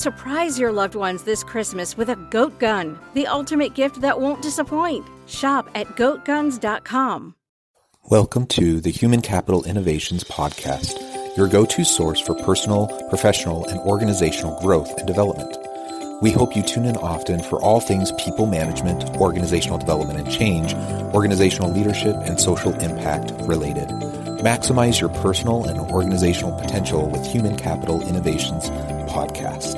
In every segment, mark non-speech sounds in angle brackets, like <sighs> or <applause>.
Surprise your loved ones this Christmas with a goat gun, the ultimate gift that won't disappoint. Shop at goatguns.com. Welcome to the Human Capital Innovations Podcast, your go to source for personal, professional, and organizational growth and development. We hope you tune in often for all things people management, organizational development and change, organizational leadership, and social impact related. Maximize your personal and organizational potential with Human Capital Innovations podcast.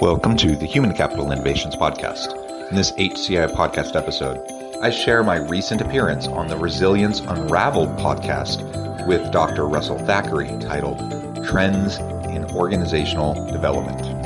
Welcome to the Human Capital Innovations Podcast. In this HCI podcast episode, I share my recent appearance on the Resilience Unraveled podcast with Dr. Russell Thackeray titled Trends in Organizational Development.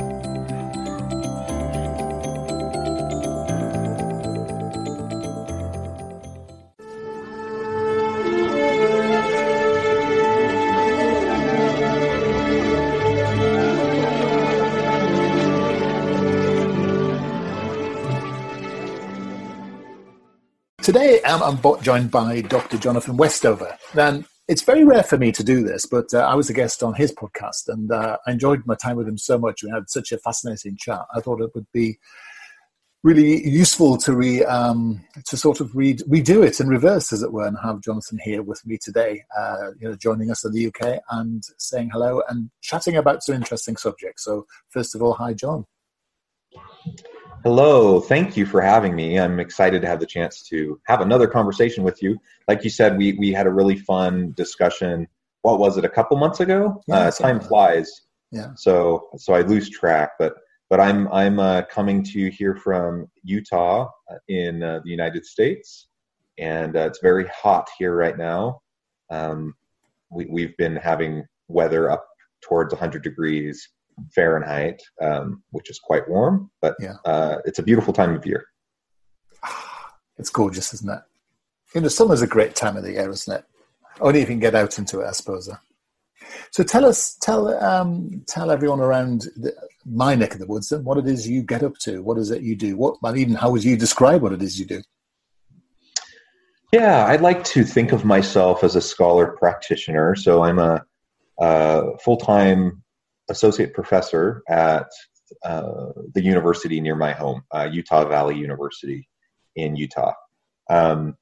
Today, I'm joined by Dr. Jonathan Westover. And it's very rare for me to do this, but uh, I was a guest on his podcast and uh, I enjoyed my time with him so much. We had such a fascinating chat. I thought it would be really useful to re um, to sort of read redo it in reverse, as it were, and have Jonathan here with me today, uh, you know, joining us in the UK and saying hello and chatting about some interesting subjects. So, first of all, hi, John. Hello, thank you for having me. I'm excited to have the chance to have another conversation with you. Like you said, we we had a really fun discussion. What was it? A couple months ago. Yeah, uh, time flies. Yeah. So so I lose track, but but I'm I'm uh, coming to you here from Utah uh, in uh, the United States, and uh, it's very hot here right now. Um, we we've been having weather up towards 100 degrees Fahrenheit, um, which is quite warm, but yeah. uh, it's a beautiful time of year. <sighs> It's gorgeous, isn't it? You know, summer's a great time of the year, isn't it? Only if you can get out into it, I suppose. So tell us, tell um, tell everyone around the, my neck of the woods what it is you get up to. What is it you do? What, even how would you describe what it is you do? Yeah, I'd like to think of myself as a scholar practitioner. So I'm a, a full time associate professor at uh, the university near my home, uh, Utah Valley University in Utah. Um,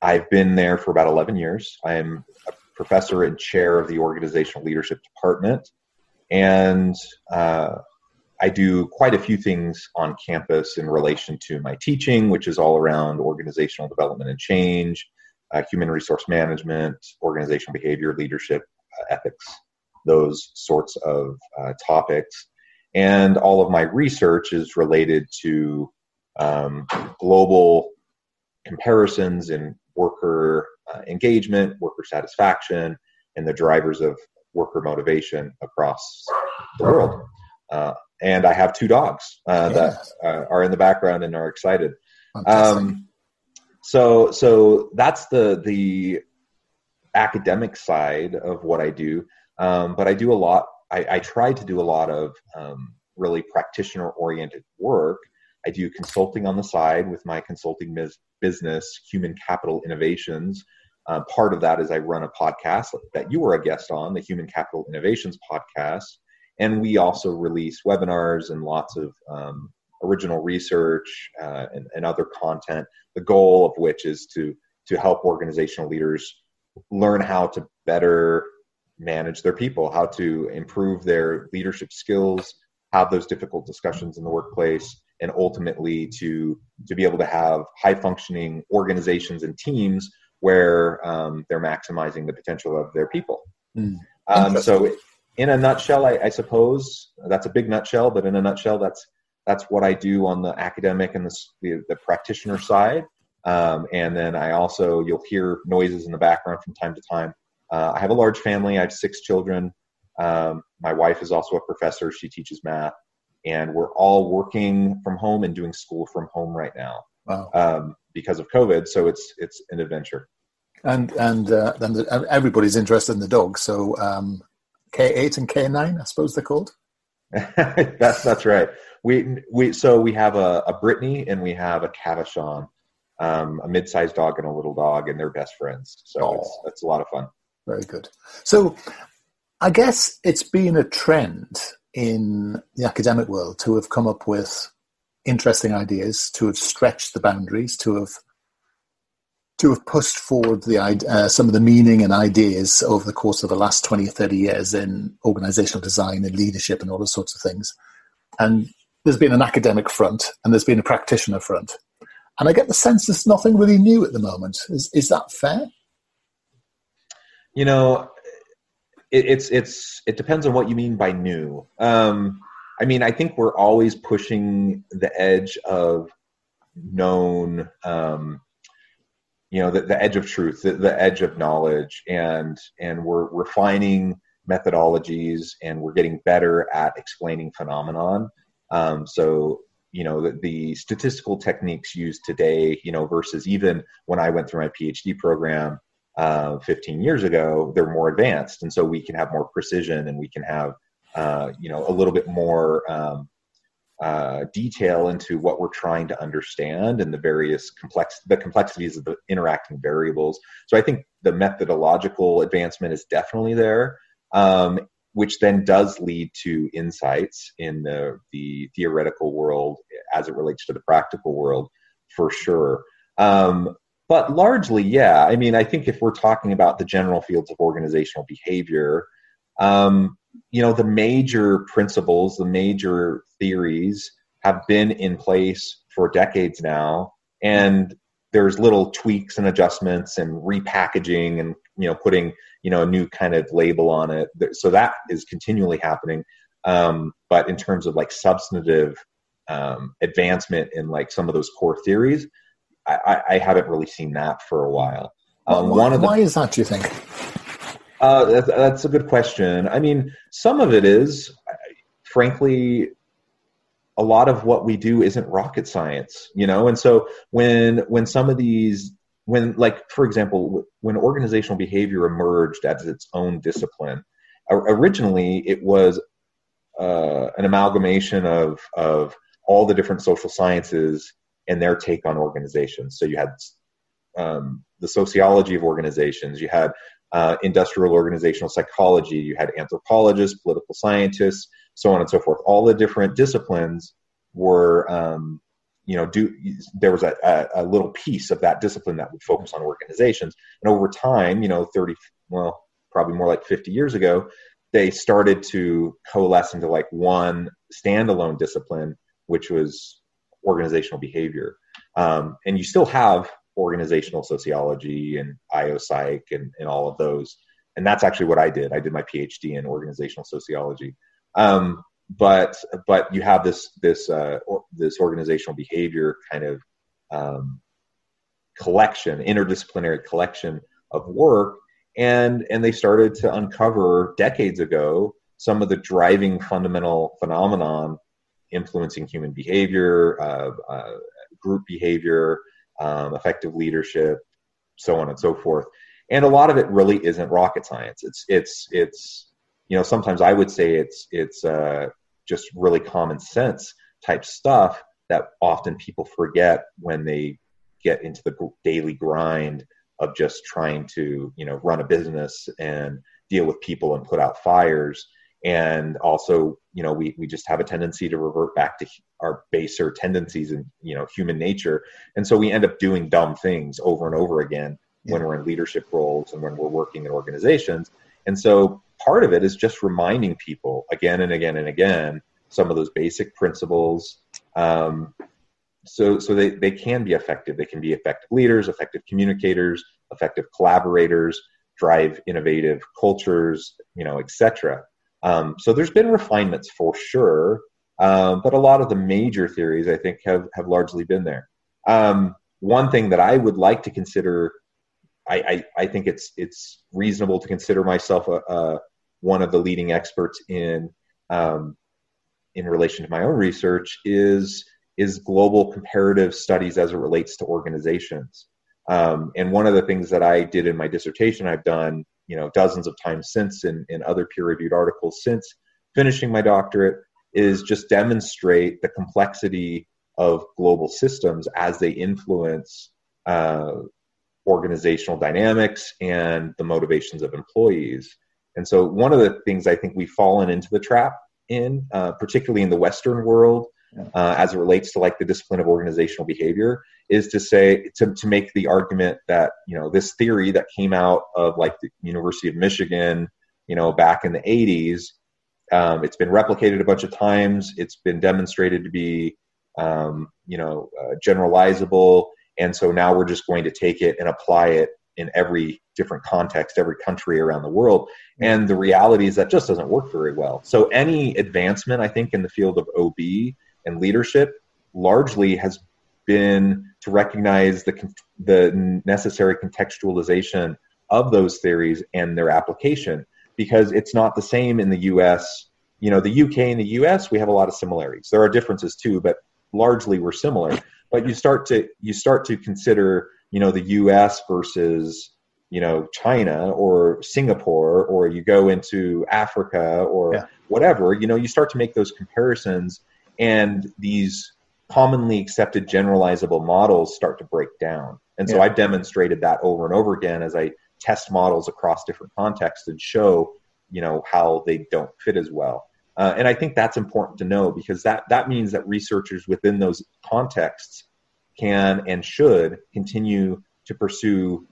I've been there for about 11 years. I am a professor and chair of the organizational leadership department, and uh, I do quite a few things on campus in relation to my teaching, which is all around organizational development and change, uh, human resource management, organizational behavior, leadership, uh, ethics, those sorts of uh, topics. And all of my research is related to um, global comparisons in worker uh, engagement, worker satisfaction, and the drivers of worker motivation across the world. Uh, and I have two dogs uh, yes. that uh, are in the background and are excited. Um, so, so that's the the academic side of what I do. Um, but I do a lot. I, I, try to do a lot of um, really practitioner oriented work. I do consulting on the side with my consulting mis- business, Human Capital Innovations. Uh, part of that is I run a podcast that you were a guest on, the Human Capital Innovations podcast. And we also release webinars and lots of um, original research uh, and, and other content. The goal of which is to to help organizational leaders learn how to better manage their people, how to improve their leadership skills, have those difficult discussions in the workplace, and ultimately to to be able to have high functioning organizations and teams where um, they're maximizing the potential of their people. Mm. Um, so, in a nutshell, I, I, suppose that's a big nutshell, but in a nutshell, that's that's what I do on the academic and the, the, the practitioner side. Um, and then I also, you'll hear noises in the background from time to time. Uh, I have a large family. I have six children. Um, my wife is also a professor. She teaches math. And we're all working from home and doing school from home right now wow. um, because of COVID. So it's it's an adventure. And and uh, the, everybody's interested in the dog. So um, K8 and K9, I suppose they're called. <laughs> that's that's right. We we so we have a, a Brittany and we have a Cavachon, um, a mid-sized dog and a little dog, and they're best friends. So oh. it's it's a lot of fun. Very good. So I guess it's been a trend in the academic world to have come up with interesting ideas, to have stretched the boundaries, to have to have pushed forward the uh, some of the meaning and ideas over the course of the last 20 or 30 years in organizational design and leadership and all those sorts of things. And there's been an academic front and there's been a practitioner front. And I get the sense there's nothing really new at the moment. Is, is that fair? You know, it, it's it's it depends on what you mean by new. Um, I mean, I think we're always pushing the edge of known, um, you know, the, the edge of truth, the, the edge of knowledge, and and we're refining methodologies and we're getting better at explaining phenomenon. Um, so you know the, the, statistical techniques used today, you know, versus even when I went through my PhD program, uh, 15 years ago, they're more advanced, and so we can have more precision and we can have uh, you know a little bit more um, uh, detail into what we're trying to understand and the various complex the complexities of the interacting variables. So I think the methodological advancement is definitely there. Um, which then does lead to insights in the, the theoretical world as it relates to the practical world for sure. Um, but largely, yeah. I mean, I think if we're talking about the general fields of organizational behavior, um, you know, the major principles, the major theories have been in place for decades now, and there's little tweaks and adjustments and repackaging and you know putting you know a new kind of label on it. So that is continually happening. Um, but in terms of like substantive um, advancement in like some of those core theories, I, I haven't really seen that for a while. Um, why, one of the, why is that? Do you think? Uh, that's, that's a good question. I mean, some of it is, frankly, a lot of what we do isn't rocket science, you know. And so when when some of these when like for example when organizational behavior emerged as its own discipline originally it was uh, an amalgamation of of all the different social sciences and their take on organizations. So you had um, the sociology of organizations, you had uh, industrial organizational psychology, you had anthropologists, political scientists, so on and so forth. All the different disciplines were, um, you know, do there was a, a, a, little piece of that discipline that would focus on organizations, and over time, you know, thirty, well, probably more like fifty years ago, they started to coalesce into like one standalone discipline, which was organizational behavior. Um, and you still have organizational sociology and IO psych and, and all of those. And that's actually what I did. I did my PhD in organizational sociology. Um, but but you have this this uh, or, this organizational behavior kind of um, collection, interdisciplinary collection of work, and and they started to uncover decades ago some of the driving fundamental phenomenon influencing human behavior, uh, uh, group behavior, um, effective leadership, so on and so forth. And a lot of it really isn't rocket science. It's it's it's you know sometimes I would say it's it's uh, just really common sense type stuff that often people forget when they get into the daily grind of just trying to you know run a business and deal with people and put out fires and also you know we, we just have a tendency to revert back to our baser tendencies and you know human nature. And so we end up doing dumb things over and over again yeah. when we're in leadership roles and when we're working in organizations. And so part of it is just reminding people again and again and again some of those basic principles um, so so they, they can be effective. They can be effective leaders effective communicators effective collaborators drive innovative cultures you know etc um, so there's been refinements for sure, um, but a lot of the major theories I think have have largely been there. Um, one thing that I would like to consider, I, I, I think it's it's reasonable to consider myself a, a one of the leading experts in um, in relation to my own research is is global comparative studies as it relates to organizations. Um, and one of the things that I did in my dissertation, I've done you know dozens of times since in, in other peer-reviewed articles since finishing my doctorate, is just demonstrate the complexity of global systems as they influence uh, organizational dynamics and the motivations of employees. And so, one of the things I think we've fallen into the trap in, uh, particularly in the Western world, uh, as it relates to like the discipline of organizational behavior, is to say to, to make the argument that you know this theory that came out of like the University of Michigan, you know, back in the 80s, um, it's been replicated a bunch of times. It's been demonstrated to be um, you know uh, generalizable, and so now we're just going to take it and apply it in every different context, every country around the world. And the reality is that just doesn't work very well. So any advancement, I think, in the field of OB and leadership largely has been to recognize the the necessary contextualization of those theories and their application because it's not the same in the US. You know, the UK and the US we have a lot of similarities. There are differences too, but largely we're similar. But you start to you start to consider, you know, the US versus you know China or Singapore or you go into Africa or yeah. whatever, you know, you start to make those comparisons and these commonly accepted generalizable models start to break down. And so yeah. I've demonstrated that over and over again as I test models across different contexts and show, you know, how they don't fit as well. Uh, and I think that's important to know because that that means that researchers within those contexts can and should continue to pursue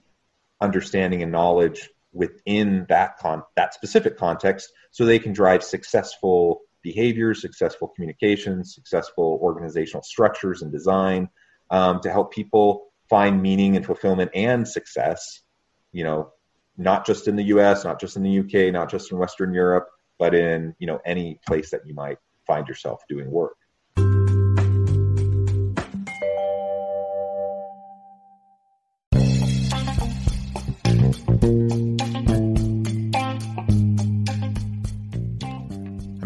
understanding and knowledge within that con- that specific context so they can drive successful behaviors, successful communications, successful organizational structures and design um, to help people find meaning and fulfillment and success, you know, not just in the US, not just in the UK, not just in Western Europe, but in, you know, any place that you might find yourself doing work.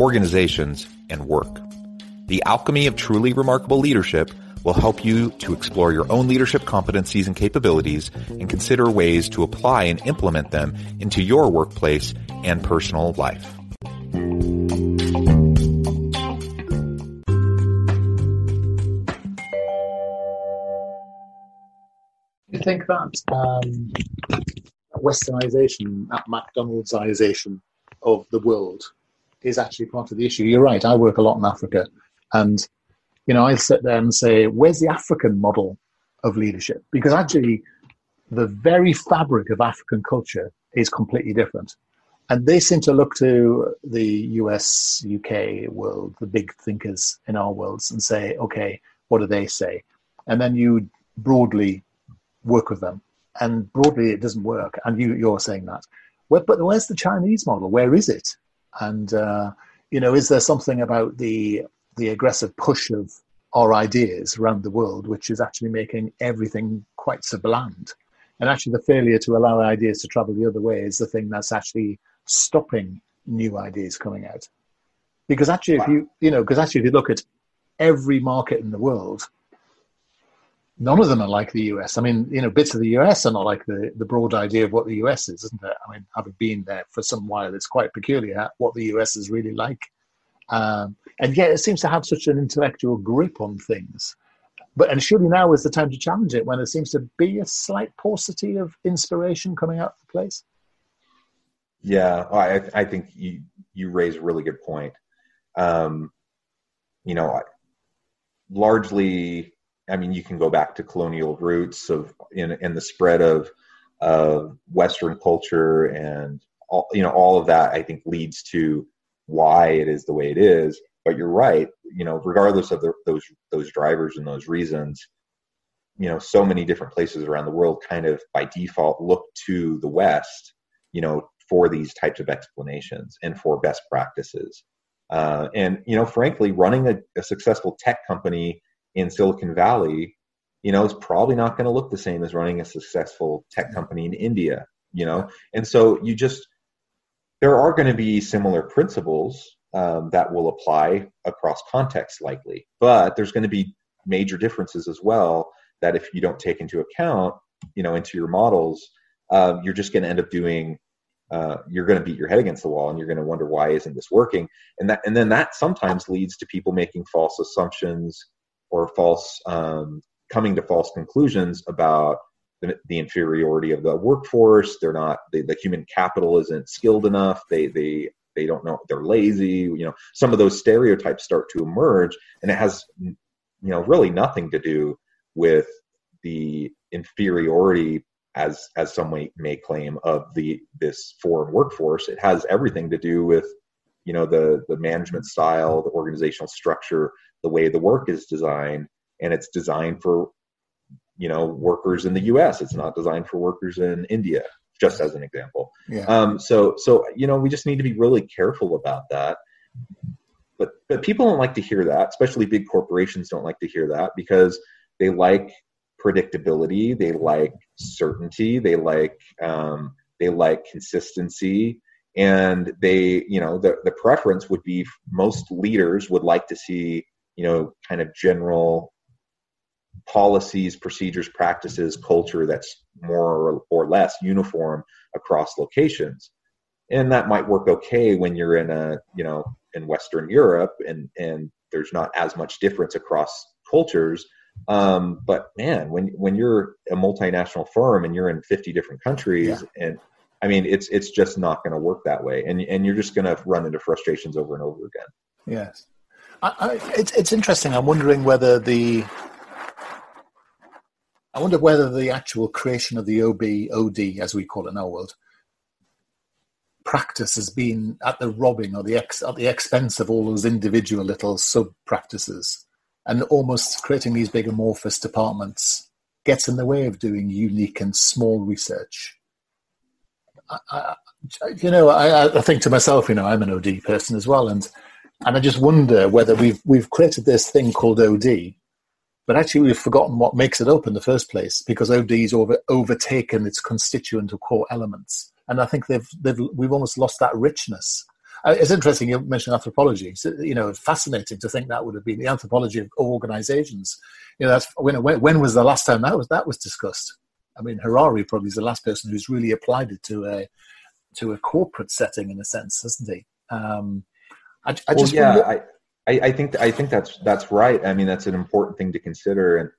organizations, and work. The alchemy of truly remarkable leadership will help you to explore your own leadership competencies and capabilities and consider ways to apply and implement them into your workplace and personal life. You think that um, westernization, that McDonald'sization of the world is actually part of the issue. You're right. I work a lot in Africa, and you know I sit there and say, "Where's the African model of leadership?" Because actually, the very fabric of African culture is completely different, and they seem to look to the U.S., UK world, the big thinkers in our worlds, and say, "Okay, what do they say?" And then you broadly work with them, and broadly it doesn't work. And you, you're saying that. Where, but where's the Chinese model? Where is it? And uh, you know, is there something about the the aggressive push of our ideas around the world which is actually making everything quite so bland? And actually, the failure to allow ideas to travel the other way is the thing that's actually stopping new ideas coming out. Because actually, if you you know, because actually, if you look at every market in the world, none of them are like the US. I mean, you know, bits of the US are not like the, the broad idea of what the US is, isn't it? I mean, having been there for some while, it's quite peculiar what the US is really like. Um, and yet it seems to have such an intellectual grip on things. But and surely now is the time to challenge it when there seems to be a slight paucity of inspiration coming out of the place. Yeah, I, I think you you raise a really good point. Um, you know, largely, I mean, you can go back to colonial roots of in in the spread of of Western culture and all you know all of that. I think leads to why it is the way it is. But you're right. You know, regardless of the, those those drivers and those reasons, you know, so many different places around the world kind of by default look to the West, you know, for these types of explanations and for best practices. Uh, and you know, frankly, running a, a successful tech company in Silicon Valley, you know, is probably not going to look the same as running a successful tech company in India. You know, and so you just there are going to be similar principles um, that will apply across contexts, likely, but there's going to be major differences as well that if you don't take into account, you know, into your models, uh, you're just going to end up doing. Uh, you're going to beat your head against the wall, and you're going to wonder why isn't this working? And that, and then that sometimes leads to people making false assumptions or false um, coming to false conclusions about the, the inferiority of the workforce. They're not the, the human capital isn't skilled enough. They they they don't know they're lazy. You know, some of those stereotypes start to emerge, and it has you know really nothing to do with the inferiority as as some may, may claim of the this foreign workforce it has everything to do with you know the the management style the organizational structure the way the work is designed and it's designed for you know workers in the U.S. It's not designed for workers in India, just as an example. Yeah. Um, so so you know we just need to be really careful about that. But but people don't like to hear that, especially big corporations don't like to hear that because they like predictability, they like certainty, they like um, they like consistency, and they you know the the preference would be most leaders would like to see you know kind of general policies, procedures, practices, culture that's more or less uniform across locations. And that might work okay when you're in a, you know, in Western Europe and, and there's not as much difference across cultures. Um, but man, when, when you're a multinational firm and you're in 50 different countries yeah. and I mean, it's, it's just not going to work that way. And, and you're just going to run into frustrations over and over again. Yes. I, I, it's, it's interesting. I'm wondering whether the I wonder whether the actual creation of the OB, OD, as we call it in our world, practice has been at the robbing or the ex, at the expense of all those individual little sub practices, and almost creating these big amorphous departments gets in the way of doing unique and small research. I, you know, I, I think to myself, you know, I'm an OD person as well, and and I just wonder whether we've we've created this thing called OD, but actually we've forgotten what makes it up in the first place because OD's over, overtaken its constituent or core elements, and I think they've they've we've almost lost that richness. Uh, it's interesting you mentioned anthropology. So, you know, fascinating to think that would have been the anthropology of organizations. You know, that's when, when was the last time that was that was discussed? I mean, Harari probably is the last person who's really applied it to a to a corporate setting in a sense, hasn't he? Um, I, I well, yeah, wonder, I, I, I think I think that's that's right. I mean, that's an important thing to consider. And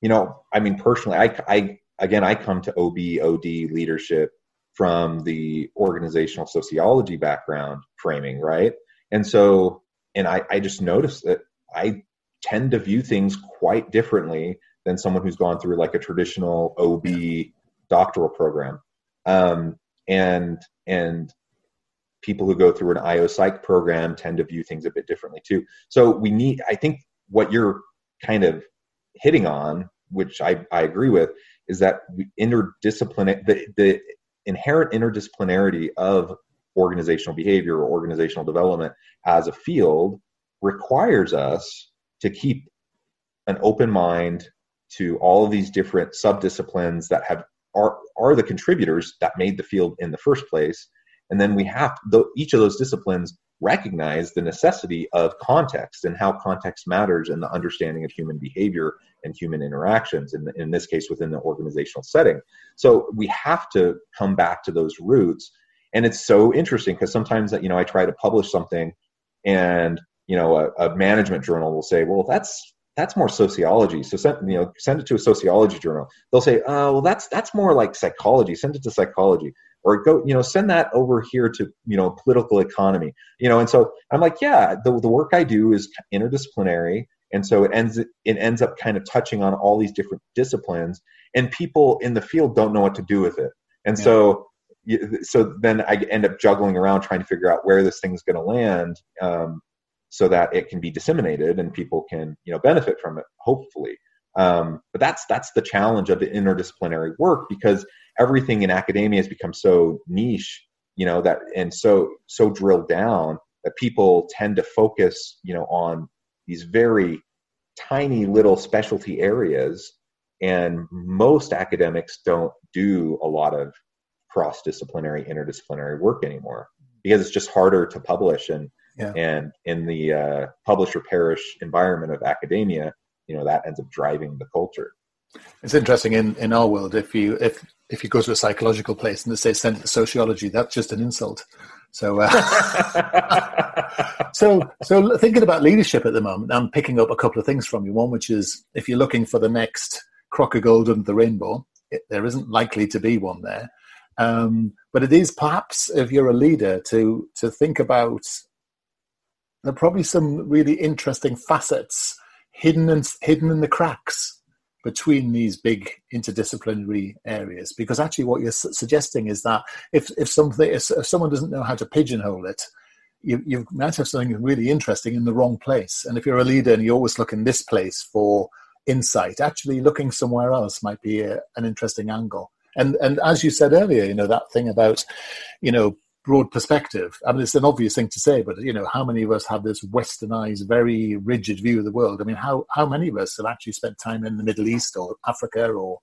you know, I mean, personally, I, I again, I come to OB OD leadership from the organizational sociology background framing, right? And so, and I, I just noticed that I tend to view things quite differently than someone who's gone through like a traditional OB doctoral program. Um, and and people who go through an IO psych program tend to view things a bit differently too. So we need, I think what you're kind of hitting on, which I, I agree with, is that interdisciplinary, the, the inherent interdisciplinarity of organizational behavior or organizational development as a field requires us to keep an open mind to all of these different subdisciplines that have are are the contributors that made the field in the first place and then we have each of those disciplines recognize the necessity of context and how context matters in the understanding of human behavior and human interactions, in, in this case, within the organizational setting. So we have to come back to those roots. And it's so interesting because sometimes, you know, I try to publish something and, you know, a, a management journal will say, well, that's that's more sociology. So send you know send it to a sociology journal. They'll say, oh well, that's that's more like psychology. Send it to psychology or go you know send that over here to you know political economy you know and so i'm like yeah the, the work i do is interdisciplinary and so it ends it ends up kind of touching on all these different disciplines and people in the field don't know what to do with it and yeah. so so then i end up juggling around trying to figure out where this thing's going to land um, so that it can be disseminated and people can you know benefit from it hopefully um, but that's that's the challenge of the interdisciplinary work because everything in academia has become so niche, you know, that and so so drilled down that people tend to focus, you know, on these very tiny little specialty areas. And most academics don't do a lot of cross disciplinary, interdisciplinary work anymore because it's just harder to publish and yeah. and in the uh, publisher perish environment of academia, you know, that ends up driving the culture. It's interesting in, in our world. If you if if you go to a psychological place and they say send it to sociology, that's just an insult. So, uh, <laughs> so so thinking about leadership at the moment, I'm picking up a couple of things from you. One, which is if you're looking for the next crocker gold under the rainbow, it, there isn't likely to be one there. Um, but it is perhaps if you're a leader to to think about there are probably some really interesting facets hidden in, hidden in the cracks between these big interdisciplinary areas because actually what you're su- suggesting is that if, if something if, if, someone doesn't know how to pigeonhole it you, you might have something really interesting in the wrong place. And if you're a leader and you always look in this place for insight actually looking somewhere else might be a, an interesting angle. And and as you said earlier you know that thing about you know broad perspective. I mean, it's an obvious thing to say, but you know, how many of us have this westernized, very rigid view of the world? I mean, how how many of us have actually spent time in the Middle East or Africa or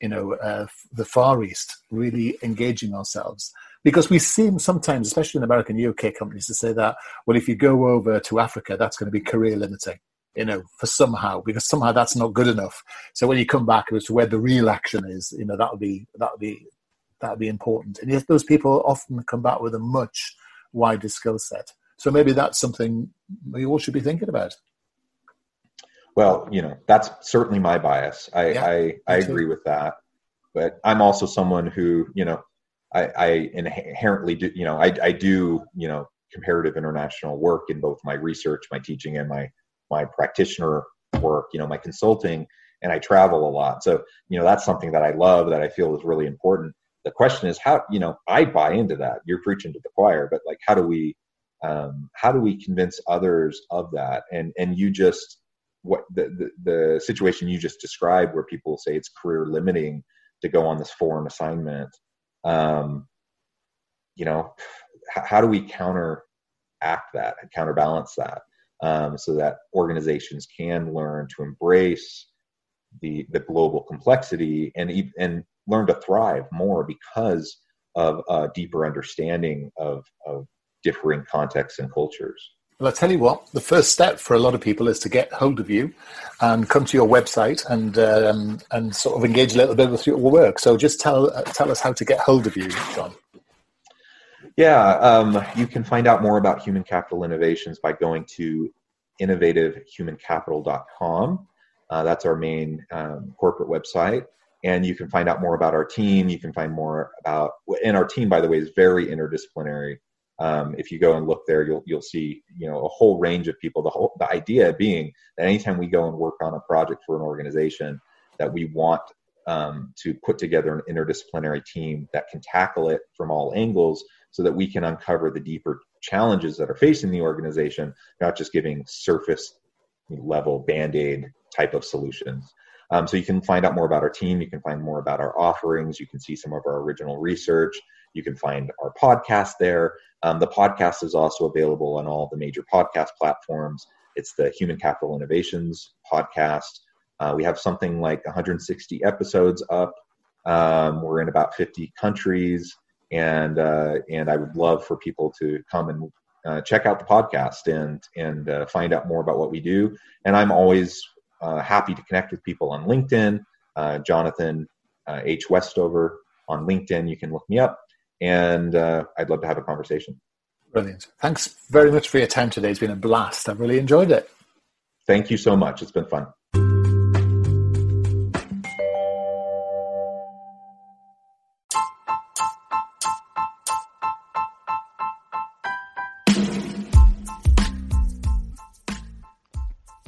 you know uh, the Far East, really engaging ourselves? Because we seem sometimes, especially in American UK companies, to say that well, if you go over to Africa, that's going to be career limiting you know, for somehow, because somehow that's not good enough. So when you come back as to where the real action is, you know, that'll be that'll be that'd be important. And yet those people often come back with a much wider skill set. So maybe that's something we all should be thinking about. Well, you know, that's certainly my bias. I yeah, I, I agree with that. But I'm also someone who, you know, I, I inherently do, you know, I, I do, you know, comparative international work in both my research, my teaching, and my my practitioner work, you know, my consulting, and I travel a lot. So, you know, that's something that I love that I feel is really important the question is how you know i buy into that. You're preaching to the choir but like how do we um, how do we convince others of that? And and you just what the, the, the situation you just described where people say it's career limiting to go on this foreign assignment um, you know how do we counteract that and counterbalance that um, so that organizations can learn to embrace the the global complexity and and learn to thrive more because of a deeper understanding of, of differing contexts and cultures. Well, I'll tell you what, the first step for a lot of people is to get hold of you and come to your website and um, and sort of engage a little bit with your work. So just tell uh, tell us how to get hold of you, John. Yeah, um, you can find out more about human capital innovations by going to innovativehumancapital.com. Uh, that's our main um, corporate website and you can find out more about our team. You can find more about, and our team, by the way, is very interdisciplinary. Um, if you go and look there, you'll you'll see you know a whole range of people. The whole the idea being that anytime we go and work on a project for an organization, that we want um, to put together an interdisciplinary team that can tackle it from all angles, so that we can uncover the deeper challenges that are facing the organization, not just giving surface level band aid type of solutions. Um, so you can find out more about our team. You can find more about our offerings. You can see some of our original research. You can find our podcast there. Um, the podcast is also available on all the major podcast platforms. It's the Human Capital Innovations podcast. Uh, we have something like 160 episodes up. Um, we're in about 50 countries, and uh, and I would love for people to come and uh, check out the podcast and and uh, find out more about what we do. And I'm always uh, happy to connect with people on LinkedIn. Uh, Jonathan uh, H Westover on LinkedIn. You can look me up, and uh, I'd love to have a conversation. Brilliant. Thanks very much for your time today. It's been a blast. I've really enjoyed it. Thank you so much. It's been fun.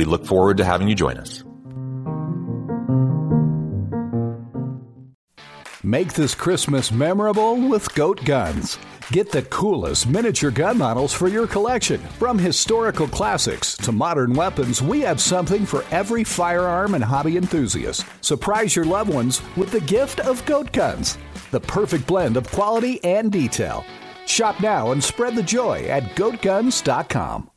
We look forward to having you join us. Make this Christmas memorable with Goat Guns. Get the coolest miniature gun models for your collection. From historical classics to modern weapons, we have something for every firearm and hobby enthusiast. Surprise your loved ones with the gift of Goat Guns, the perfect blend of quality and detail. Shop now and spread the joy at goatguns.com.